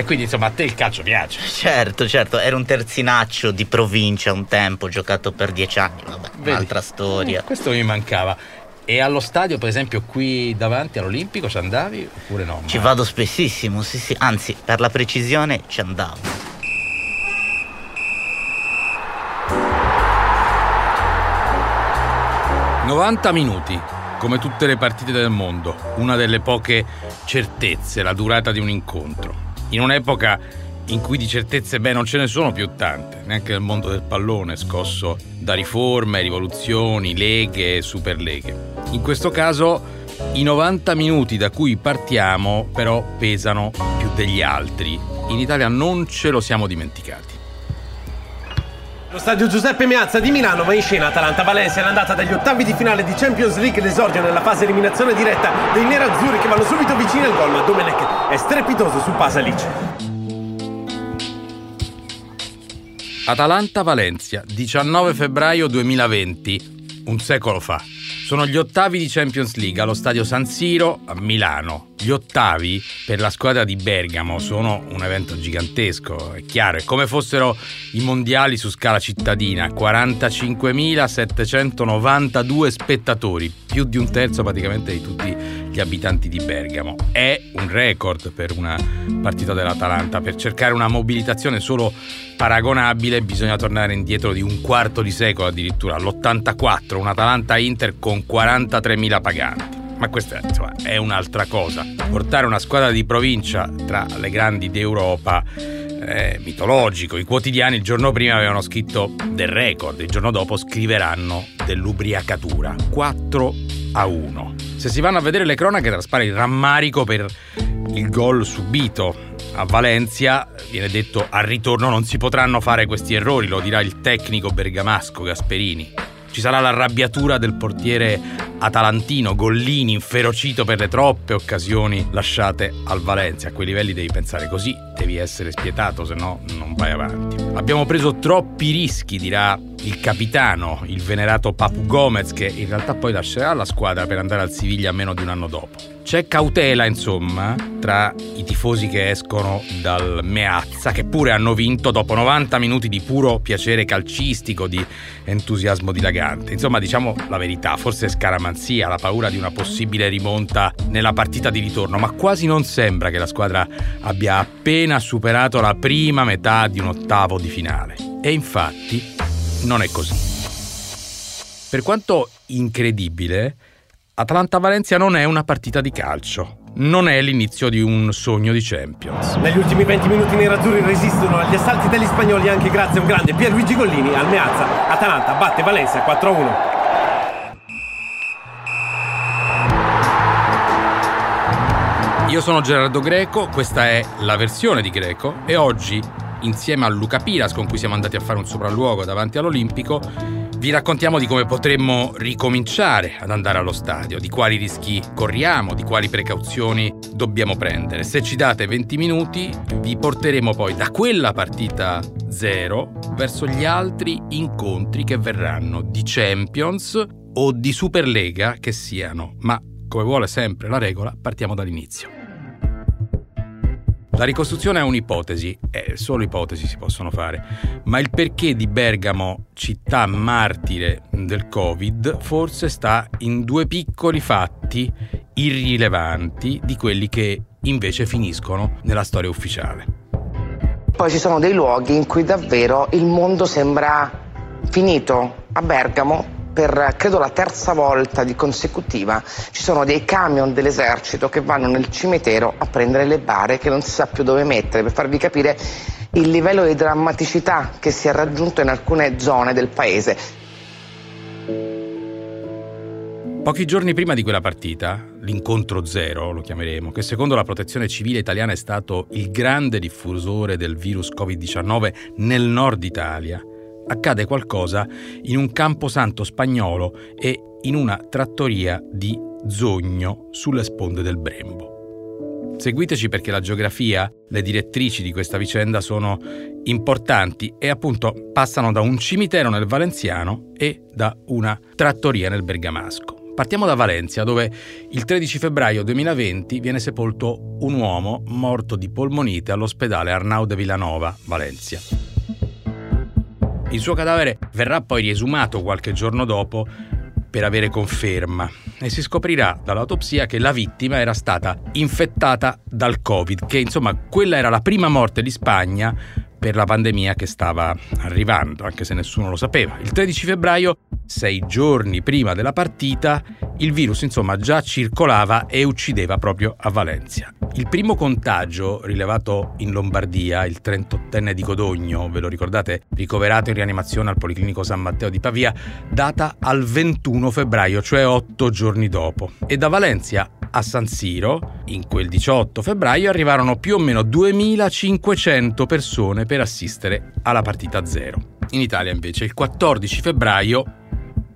E quindi insomma a te il calcio piace. Certo, certo, era un terzinaccio di provincia un tempo, giocato per dieci anni, vabbè, Vedi? un'altra storia. Mm, questo mi mancava. E allo stadio, per esempio, qui davanti all'Olimpico ci andavi oppure no? Ci Ma- vado spessissimo, sì sì, anzi, per la precisione ci andavo. 90 minuti, come tutte le partite del mondo, una delle poche certezze, la durata di un incontro. In un'epoca in cui di certezze, beh, non ce ne sono più tante, neanche nel mondo del pallone, scosso da riforme, rivoluzioni, leghe e superleghe. In questo caso i 90 minuti da cui partiamo però pesano più degli altri. In Italia non ce lo siamo dimenticati. Lo stadio Giuseppe Meazza di Milano va in scena Atalanta-Valencia l'andata degli ottavi di finale di Champions League l'esordio nella fase eliminazione diretta dei nerazzurri che vanno subito vicini al gol ma Domenech è strepitoso su Pasalic. Atalanta-Valencia, 19 febbraio 2020, un secolo fa. Sono gli ottavi di Champions League allo stadio San Siro a Milano. Gli ottavi per la squadra di Bergamo sono un evento gigantesco, è chiaro, è come fossero i mondiali su scala cittadina, 45.792 spettatori, più di un terzo praticamente di tutti gli abitanti di Bergamo. È un record per una partita dell'Atalanta, per cercare una mobilitazione solo paragonabile bisogna tornare indietro di un quarto di secolo addirittura, all'84, un Atalanta-Inter con 43.000 paganti. Ma questa insomma, è un'altra cosa. Portare una squadra di provincia tra le grandi d'Europa è mitologico. I quotidiani il giorno prima avevano scritto del record, il giorno dopo scriveranno dell'ubriacatura. 4 a 1. Se si vanno a vedere le cronache traspare il rammarico per il gol subito a Valencia. Viene detto al ritorno non si potranno fare questi errori, lo dirà il tecnico bergamasco Gasperini. Ci sarà l'arrabbiatura del portiere atalantino Gollini, inferocito per le troppe occasioni lasciate al Valencia. A quei livelli devi pensare così, devi essere spietato, se no non vai avanti. Abbiamo preso troppi rischi, dirà il capitano, il venerato Papu Gomez, che in realtà poi lascerà la squadra per andare al Siviglia meno di un anno dopo. C'è cautela, insomma, tra i tifosi che escono dal Meazza, che pure hanno vinto dopo 90 minuti di puro piacere calcistico, di entusiasmo dilagante. Insomma, diciamo la verità, forse scaramanzia, la paura di una possibile rimonta nella partita di ritorno, ma quasi non sembra che la squadra abbia appena superato la prima metà di un ottavo di finale. E infatti non è così. Per quanto incredibile, Atalanta-Valencia non è una partita di calcio, non è l'inizio di un sogno di Champions. Negli ultimi 20 minuti i nerazzurri resistono agli assalti degli spagnoli anche grazie a un grande Pierluigi Gollini al Meazza. Atalanta batte Valencia 4-1. Io sono Gerardo Greco, questa è la versione di Greco e oggi, insieme a Luca Piras con cui siamo andati a fare un sopralluogo davanti all'Olimpico, vi raccontiamo di come potremmo ricominciare ad andare allo stadio, di quali rischi corriamo, di quali precauzioni dobbiamo prendere. Se ci date 20 minuti, vi porteremo poi da quella partita zero verso gli altri incontri che verranno di Champions o di Superlega che siano, ma come vuole sempre la regola, partiamo dall'inizio. La ricostruzione è un'ipotesi, e solo ipotesi si possono fare, ma il perché di Bergamo, città martire del Covid, forse sta in due piccoli fatti irrilevanti di quelli che invece finiscono nella storia ufficiale. Poi ci sono dei luoghi in cui davvero il mondo sembra finito. A Bergamo, per credo la terza volta di consecutiva, ci sono dei camion dell'esercito che vanno nel cimitero a prendere le bare che non si sa più dove mettere, per farvi capire il livello di drammaticità che si è raggiunto in alcune zone del paese. Pochi giorni prima di quella partita, l'incontro zero lo chiameremo, che secondo la protezione civile italiana è stato il grande diffusore del virus Covid-19 nel nord Italia, accade qualcosa in un camposanto spagnolo e in una trattoria di Zogno sulle sponde del Brembo. Seguiteci perché la geografia, le direttrici di questa vicenda sono importanti e appunto passano da un cimitero nel Valenziano e da una trattoria nel Bergamasco. Partiamo da Valencia, dove il 13 febbraio 2020 viene sepolto un uomo morto di polmonite all'ospedale Arnau de Villanova, Valencia. Il suo cadavere verrà poi riesumato qualche giorno dopo per avere conferma e si scoprirà dall'autopsia che la vittima era stata infettata dal Covid, che insomma quella era la prima morte di Spagna per la pandemia che stava arrivando, anche se nessuno lo sapeva. Il 13 febbraio, sei giorni prima della partita, il virus insomma già circolava e uccideva proprio a Valencia. Il primo contagio rilevato in Lombardia, il 38enne di Codogno, ve lo ricordate, ricoverato in rianimazione al Policlinico San Matteo di Pavia, data al 21 febbraio, cioè otto giorni dopo. E da Valencia a San Siro, in quel 18 febbraio, arrivarono più o meno 2500 persone per assistere alla partita zero. In Italia invece il 14 febbraio,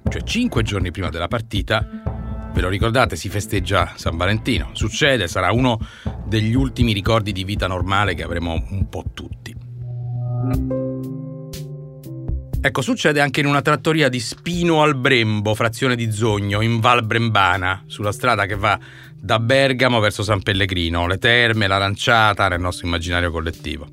cioè 5 giorni prima della partita, ve lo ricordate, si festeggia San Valentino. Succede, sarà uno degli ultimi ricordi di vita normale che avremo un po' tutti. Ecco, succede anche in una trattoria di Spino al Brembo, frazione di Zogno, in Val Brembana, sulla strada che va da Bergamo verso San Pellegrino, le terme, l'aranciata nel nostro immaginario collettivo.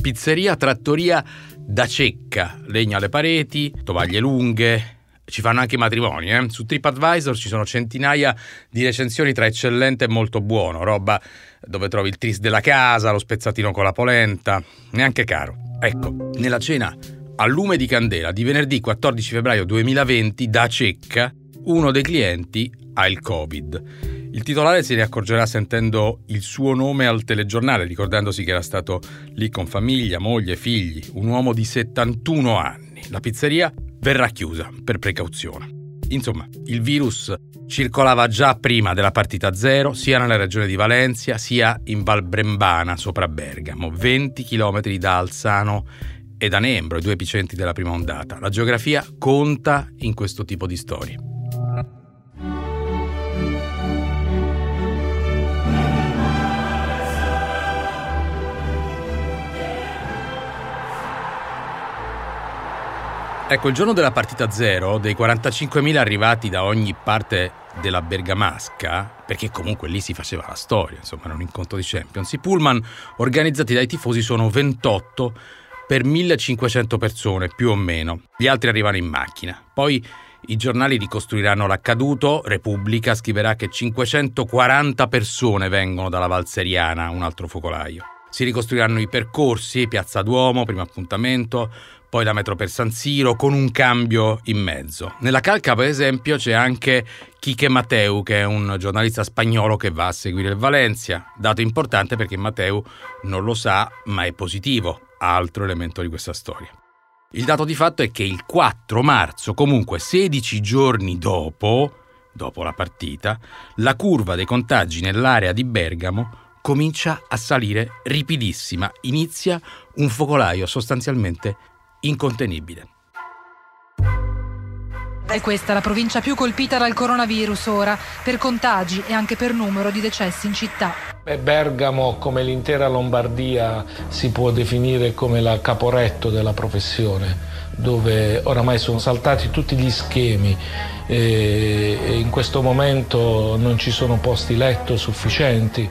Pizzeria, trattoria da cecca, legno alle pareti, tovaglie lunghe, ci fanno anche i matrimoni. Eh? Su TripAdvisor ci sono centinaia di recensioni tra eccellente e molto buono, roba dove trovi il tris della casa, lo spezzatino con la polenta, neanche caro. Ecco, nella cena a lume di candela di venerdì 14 febbraio 2020 da Cecca, uno dei clienti ha il Covid. Il titolare se ne accorgerà sentendo il suo nome al telegiornale, ricordandosi che era stato lì con famiglia, moglie, figli, un uomo di 71 anni. La pizzeria verrà chiusa per precauzione. Insomma, il virus circolava già prima della partita zero, sia nella regione di Valencia, sia in Val Brembana, sopra Bergamo, 20 km da Alzano e da Nembro, i due epicentri della prima ondata. La geografia conta in questo tipo di storie. Ecco, il giorno della partita zero, dei 45.000 arrivati da ogni parte della Bergamasca, perché comunque lì si faceva la storia, insomma era un incontro di Champions, i pullman organizzati dai tifosi sono 28 per 1500 persone, più o meno. Gli altri arrivano in macchina. Poi i giornali ricostruiranno l'accaduto, Repubblica scriverà che 540 persone vengono dalla Valseriana, un altro focolaio. Si ricostruiranno i percorsi, Piazza Duomo, primo appuntamento, poi la metro per San Siro, con un cambio in mezzo. Nella calca, per esempio, c'è anche Quique Mateu, che è un giornalista spagnolo che va a seguire il Valencia. Dato importante perché Mateu non lo sa, ma è positivo altro elemento di questa storia. Il dato di fatto è che il 4 marzo, comunque 16 giorni dopo, dopo la partita, la curva dei contagi nell'area di Bergamo comincia a salire ripidissima, inizia un focolaio sostanzialmente incontenibile. È questa la provincia più colpita dal coronavirus ora, per contagi e anche per numero di decessi in città. Bergamo, come l'intera Lombardia, si può definire come la caporetto della professione, dove oramai sono saltati tutti gli schemi e in questo momento non ci sono posti letto sufficienti.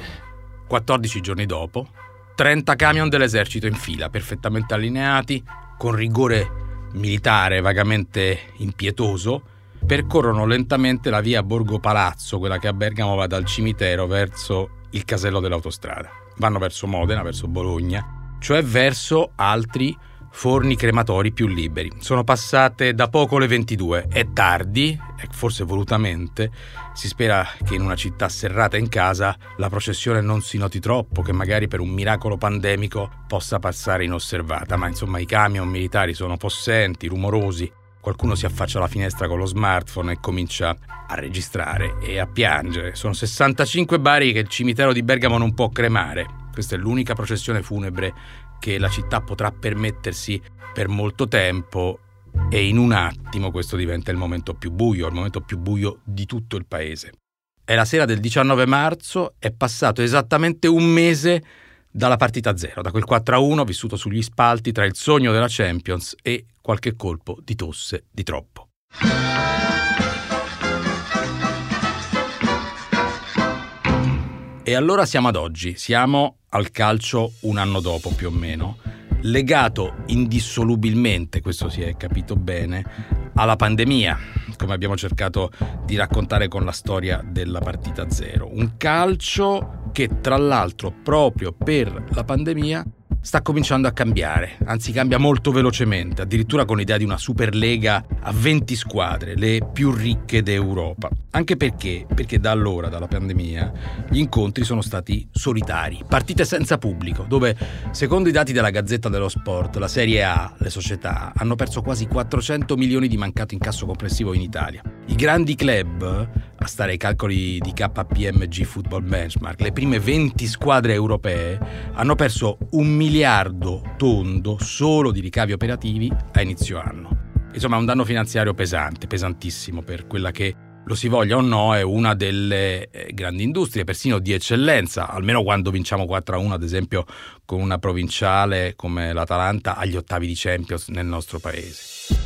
14 giorni dopo, 30 camion dell'esercito in fila, perfettamente allineati, con rigore militare vagamente impietoso, percorrono lentamente la via Borgo Palazzo, quella che a Bergamo va dal cimitero verso il casello dell'autostrada. Vanno verso Modena, verso Bologna, cioè verso altri forni crematori più liberi. Sono passate da poco le 22, è tardi, forse volutamente, si spera che in una città serrata in casa la processione non si noti troppo, che magari per un miracolo pandemico possa passare inosservata, ma insomma i camion militari sono possenti, rumorosi, Qualcuno si affaccia alla finestra con lo smartphone e comincia a registrare e a piangere. Sono 65 bari che il cimitero di Bergamo non può cremare. Questa è l'unica processione funebre che la città potrà permettersi per molto tempo e in un attimo questo diventa il momento più buio, il momento più buio di tutto il paese. È la sera del 19 marzo, è passato esattamente un mese dalla partita zero, da quel 4-1 vissuto sugli spalti tra il sogno della Champions e qualche colpo di tosse di troppo. E allora siamo ad oggi, siamo al calcio un anno dopo più o meno, legato indissolubilmente, questo si è capito bene, alla pandemia, come abbiamo cercato di raccontare con la storia della partita zero. Un calcio che tra l'altro proprio per la pandemia sta cominciando a cambiare, anzi cambia molto velocemente, addirittura con l'idea di una Superlega a 20 squadre, le più ricche d'Europa. Anche perché, perché da allora, dalla pandemia, gli incontri sono stati solitari, partite senza pubblico, dove, secondo i dati della Gazzetta dello Sport, la Serie A, le società, hanno perso quasi 400 milioni di mancato incasso complessivo in Italia. I grandi club, a stare ai calcoli di KPMG Football Benchmark, le prime 20 squadre europee hanno perso un miliardo tondo solo di ricavi operativi a inizio anno. Insomma, è un danno finanziario pesante, pesantissimo per quella che lo si voglia o no, è una delle eh, grandi industrie, persino di eccellenza, almeno quando vinciamo 4-1, ad esempio, con una provinciale come l'Atalanta agli ottavi di Champions nel nostro paese.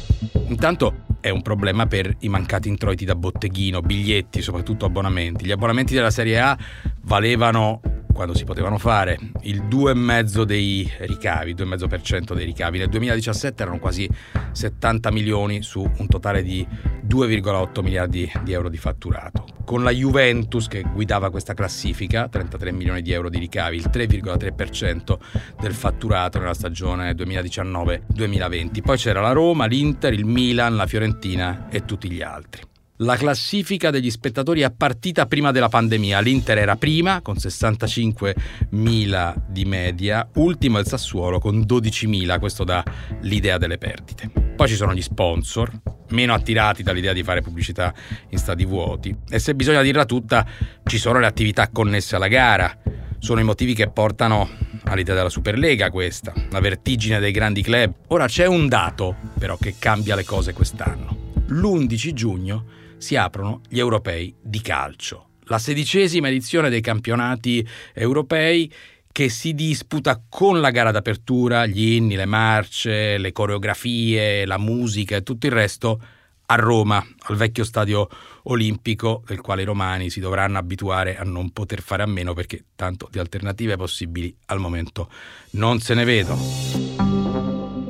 Intanto è un problema per i mancati introiti da botteghino, biglietti, soprattutto abbonamenti. Gli abbonamenti della Serie A valevano quando si potevano fare, il 2,5% dei ricavi, 2,5% dei ricavi. Nel 2017 erano quasi 70 milioni su un totale di 2,8 miliardi di euro di fatturato. Con la Juventus che guidava questa classifica, 33 milioni di euro di ricavi, il 3,3% del fatturato nella stagione 2019-2020. Poi c'era la Roma, l'Inter, il Milan, la Fiorentina e tutti gli altri la classifica degli spettatori a partita prima della pandemia. L'Inter era prima con 65.000 di media, ultimo il Sassuolo con 12.000, questo dà l'idea delle perdite. Poi ci sono gli sponsor, meno attirati dall'idea di fare pubblicità in stadi vuoti. E se bisogna dirla tutta, ci sono le attività connesse alla gara. Sono i motivi che portano all'idea della Superlega questa, la vertigine dei grandi club. Ora c'è un dato però che cambia le cose quest'anno. L'11 giugno si aprono gli europei di calcio. La sedicesima edizione dei campionati europei che si disputa con la gara d'apertura, gli inni, le marce, le coreografie, la musica e tutto il resto a Roma, al vecchio stadio olimpico, del quale i romani si dovranno abituare a non poter fare a meno perché tanto di alternative possibili al momento non se ne vedono.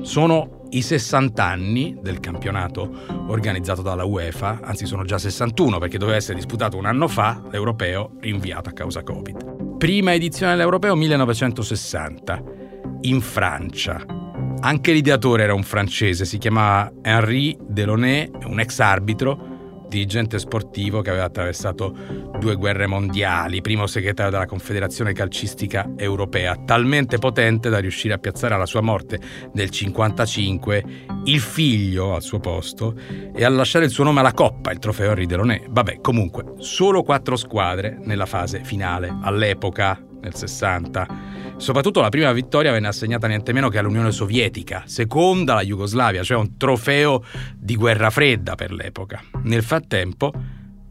Sono i 60 anni del campionato organizzato dalla UEFA, anzi sono già 61 perché doveva essere disputato un anno fa, l'europeo rinviato a causa Covid. Prima edizione dell'europeo 1960, in Francia. Anche l'ideatore era un francese, si chiamava Henri Delaunay, un ex arbitro dirigente sportivo che aveva attraversato due guerre mondiali, primo segretario della Confederazione Calcistica Europea, talmente potente da riuscire a piazzare alla sua morte nel 1955 il figlio al suo posto e a lasciare il suo nome alla Coppa, il trofeo Henri Delaunay. Vabbè, comunque, solo quattro squadre nella fase finale, all'epoca, nel 60 Soprattutto la prima vittoria venne assegnata niente meno che all'Unione Sovietica, seconda la Jugoslavia, cioè un trofeo di guerra fredda per l'epoca. Nel frattempo,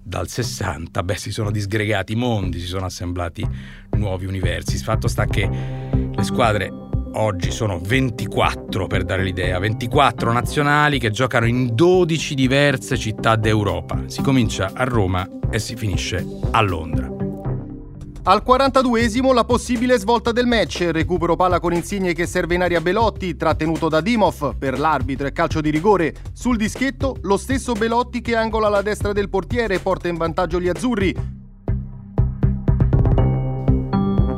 dal 60, beh, si sono disgregati i mondi, si sono assemblati nuovi universi. Il fatto sta che le squadre oggi sono 24 per dare l'idea, 24 nazionali che giocano in 12 diverse città d'Europa. Si comincia a Roma e si finisce a Londra. Al 42esimo la possibile svolta del match, recupero palla con Insigne che serve in aria Belotti, trattenuto da Dimov per l'arbitro e calcio di rigore. Sul dischetto lo stesso Belotti che angola la destra del portiere porta in vantaggio gli azzurri.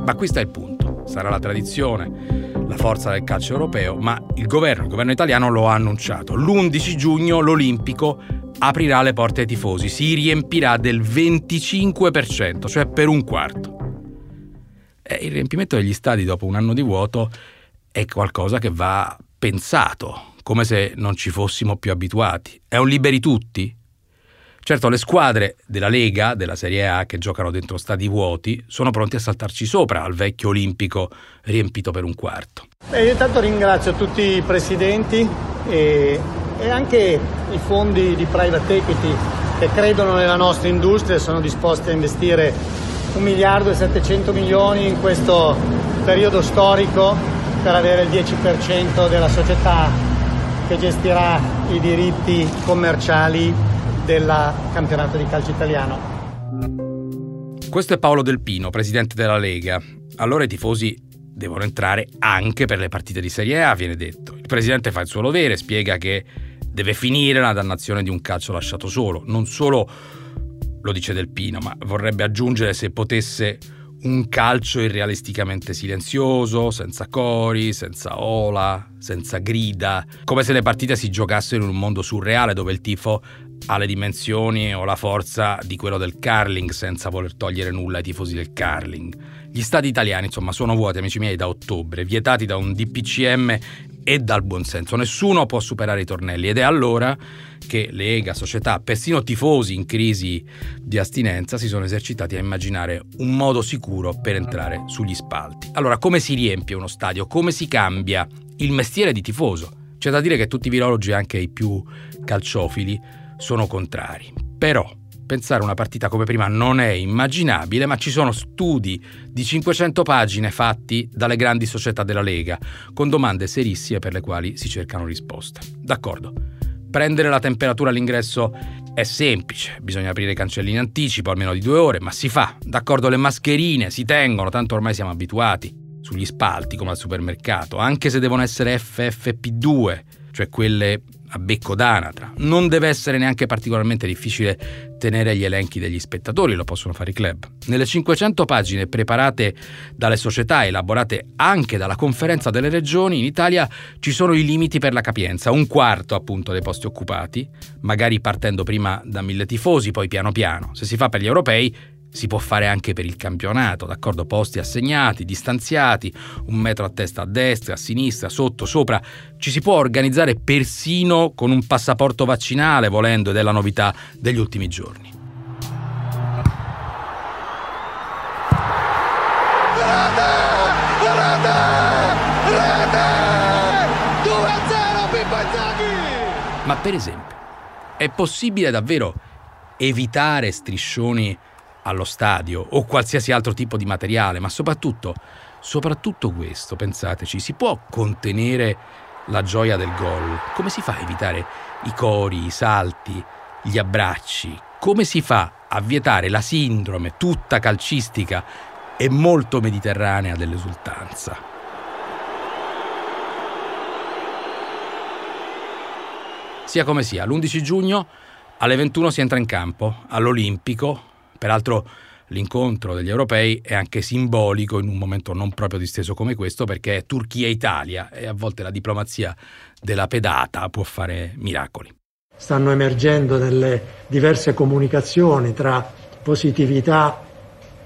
Ma qui sta il punto, sarà la tradizione, la forza del calcio europeo, ma il governo, il governo italiano lo ha annunciato. L'11 giugno l'Olimpico aprirà le porte ai tifosi, si riempirà del 25%, cioè per un quarto. E il riempimento degli stadi dopo un anno di vuoto è qualcosa che va pensato, come se non ci fossimo più abituati. È un liberi tutti? Certo, le squadre della Lega, della Serie A, che giocano dentro stadi vuoti, sono pronti a saltarci sopra al vecchio olimpico riempito per un quarto. Beh, io intanto ringrazio tutti i presidenti e, e anche i fondi di private equity che credono nella nostra industria sono disposti a investire un miliardo e 700 milioni in questo periodo storico per avere il 10% della società che gestirà i diritti commerciali del campionato di calcio italiano. Questo è Paolo Del Pino, presidente della Lega. Allora i tifosi devono entrare anche per le partite di Serie A, viene detto. Il presidente fa il suo dovere, spiega che deve finire la dannazione di un calcio lasciato solo. Non solo lo dice Del Pino, ma vorrebbe aggiungere se potesse un calcio irrealisticamente silenzioso, senza cori, senza ola, senza grida, come se le partite si giocassero in un mondo surreale dove il tifo ha le dimensioni o la forza di quello del curling senza voler togliere nulla ai tifosi del curling. Gli stati italiani, insomma, sono vuoti, amici miei, da ottobre, vietati da un DPCM e dal buonsenso. Nessuno può superare i tornelli ed è allora che Lega, società, persino tifosi in crisi di astinenza si sono esercitati a immaginare un modo sicuro per entrare sugli spalti. Allora, come si riempie uno stadio? Come si cambia il mestiere di tifoso? C'è da dire che tutti i virologi, anche i più calciofili, sono contrari. Però pensare una partita come prima non è immaginabile, ma ci sono studi di 500 pagine fatti dalle grandi società della Lega, con domande serissime per le quali si cercano risposte. D'accordo. Prendere la temperatura all'ingresso è semplice, bisogna aprire i cancelli in anticipo, almeno di due ore, ma si fa. D'accordo, le mascherine si tengono, tanto ormai siamo abituati, sugli spalti come al supermercato, anche se devono essere FFP2, cioè quelle a becco d'anatra. Non deve essere neanche particolarmente difficile tenere gli elenchi degli spettatori, lo possono fare i club. Nelle 500 pagine preparate dalle società, elaborate anche dalla conferenza delle regioni, in Italia ci sono i limiti per la capienza, un quarto appunto dei posti occupati, magari partendo prima da mille tifosi, poi piano piano. Se si fa per gli europei, si può fare anche per il campionato, d'accordo? Posti assegnati, distanziati, un metro a testa a destra, a sinistra, sotto, sopra. Ci si può organizzare persino con un passaporto vaccinale, volendo, ed è la novità degli ultimi giorni. Ma per esempio, è possibile davvero evitare striscioni allo stadio o qualsiasi altro tipo di materiale, ma soprattutto, soprattutto questo, pensateci, si può contenere la gioia del gol? Come si fa a evitare i cori, i salti, gli abbracci? Come si fa a vietare la sindrome tutta calcistica e molto mediterranea dell'esultanza? Sia come sia, l'11 giugno alle 21 si entra in campo all'Olimpico Peraltro l'incontro degli europei è anche simbolico in un momento non proprio disteso come questo perché è Turchia-Italia e a volte la diplomazia della pedata può fare miracoli. Stanno emergendo delle diverse comunicazioni tra positività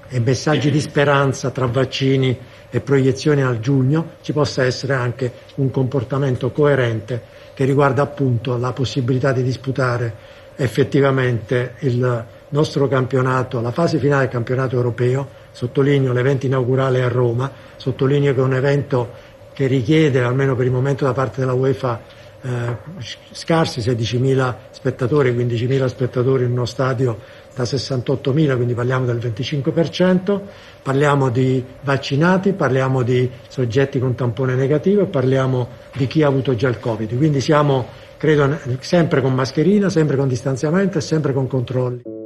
e messaggi di speranza tra vaccini e proiezioni al giugno, ci possa essere anche un comportamento coerente che riguarda appunto la possibilità di disputare effettivamente il nostro campionato, la fase finale del campionato europeo, sottolineo l'evento inaugurale a Roma, sottolineo che è un evento che richiede, almeno per il momento da parte della UEFA, eh, scarsi 16.000 spettatori, 15.000 spettatori in uno stadio da 68.000, quindi parliamo del 25%, parliamo di vaccinati, parliamo di soggetti con tampone negativo e parliamo di chi ha avuto già il Covid. Quindi siamo, credo, sempre con mascherina, sempre con distanziamento e sempre con controlli.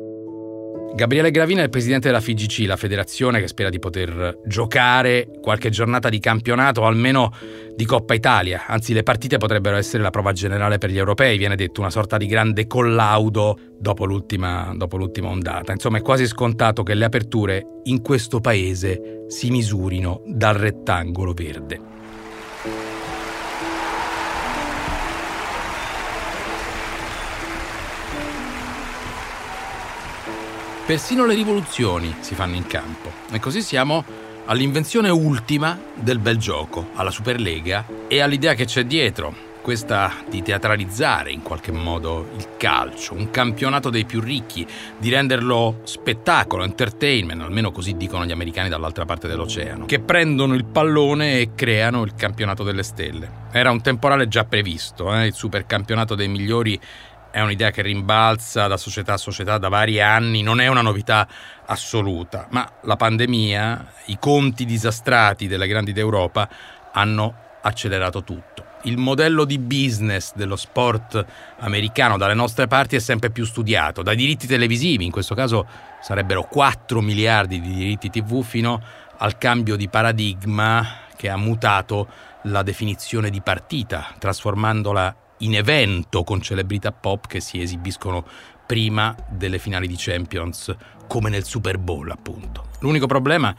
Gabriele Gravina è il presidente della FIGC, la federazione che spera di poter giocare qualche giornata di campionato o almeno di Coppa Italia. Anzi, le partite potrebbero essere la prova generale per gli europei, viene detto una sorta di grande collaudo dopo l'ultima, dopo l'ultima ondata. Insomma, è quasi scontato che le aperture in questo paese si misurino dal rettangolo verde. Persino le rivoluzioni si fanno in campo. E così siamo all'invenzione ultima del bel gioco, alla Superlega e all'idea che c'è dietro, questa di teatralizzare in qualche modo il calcio, un campionato dei più ricchi, di renderlo spettacolo, entertainment, almeno così dicono gli americani dall'altra parte dell'oceano, che prendono il pallone e creano il campionato delle stelle. Era un temporale già previsto, eh? il supercampionato dei migliori è un'idea che rimbalza da società a società da vari anni, non è una novità assoluta, ma la pandemia, i conti disastrati delle grandi d'Europa hanno accelerato tutto. il modello di business dello sport americano dalle nostre parti è sempre più studiato, dai diritti televisivi, in questo caso sarebbero 4 miliardi di diritti TV, fino al cambio di paradigma che ha mutato la definizione di partita, trasformandola in evento con celebrità pop che si esibiscono prima delle finali di Champions, come nel Super Bowl appunto. L'unico problema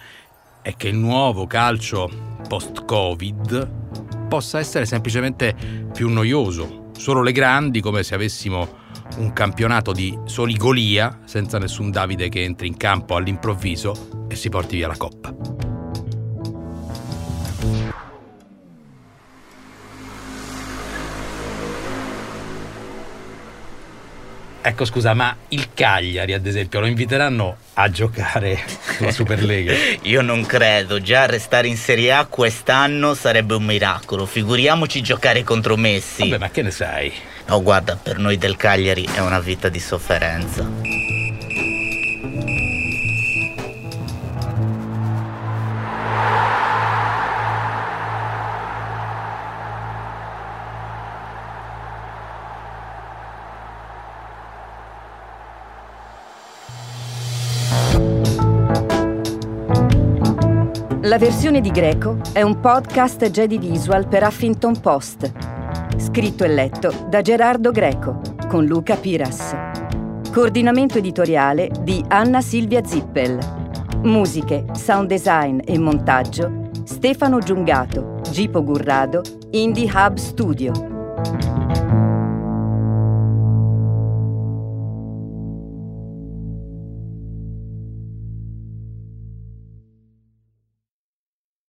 è che il nuovo calcio post-Covid possa essere semplicemente più noioso. Solo le grandi, come se avessimo un campionato di soli Golia, senza nessun Davide che entri in campo all'improvviso e si porti via la coppa. Ecco scusa, ma il Cagliari ad esempio lo inviteranno a giocare la Superlega? Io non credo, già restare in Serie A quest'anno sarebbe un miracolo, figuriamoci giocare contro Messi. Vabbè, ma che ne sai? No, guarda, per noi del Cagliari è una vita di sofferenza. La versione di Greco è un podcast Jedi Visual per Huffington Post. Scritto e letto da Gerardo Greco con Luca Piras. Coordinamento editoriale di Anna Silvia Zippel. Musiche, sound design e montaggio Stefano Giungato, Gipo Gurrado, Indie Hub Studio.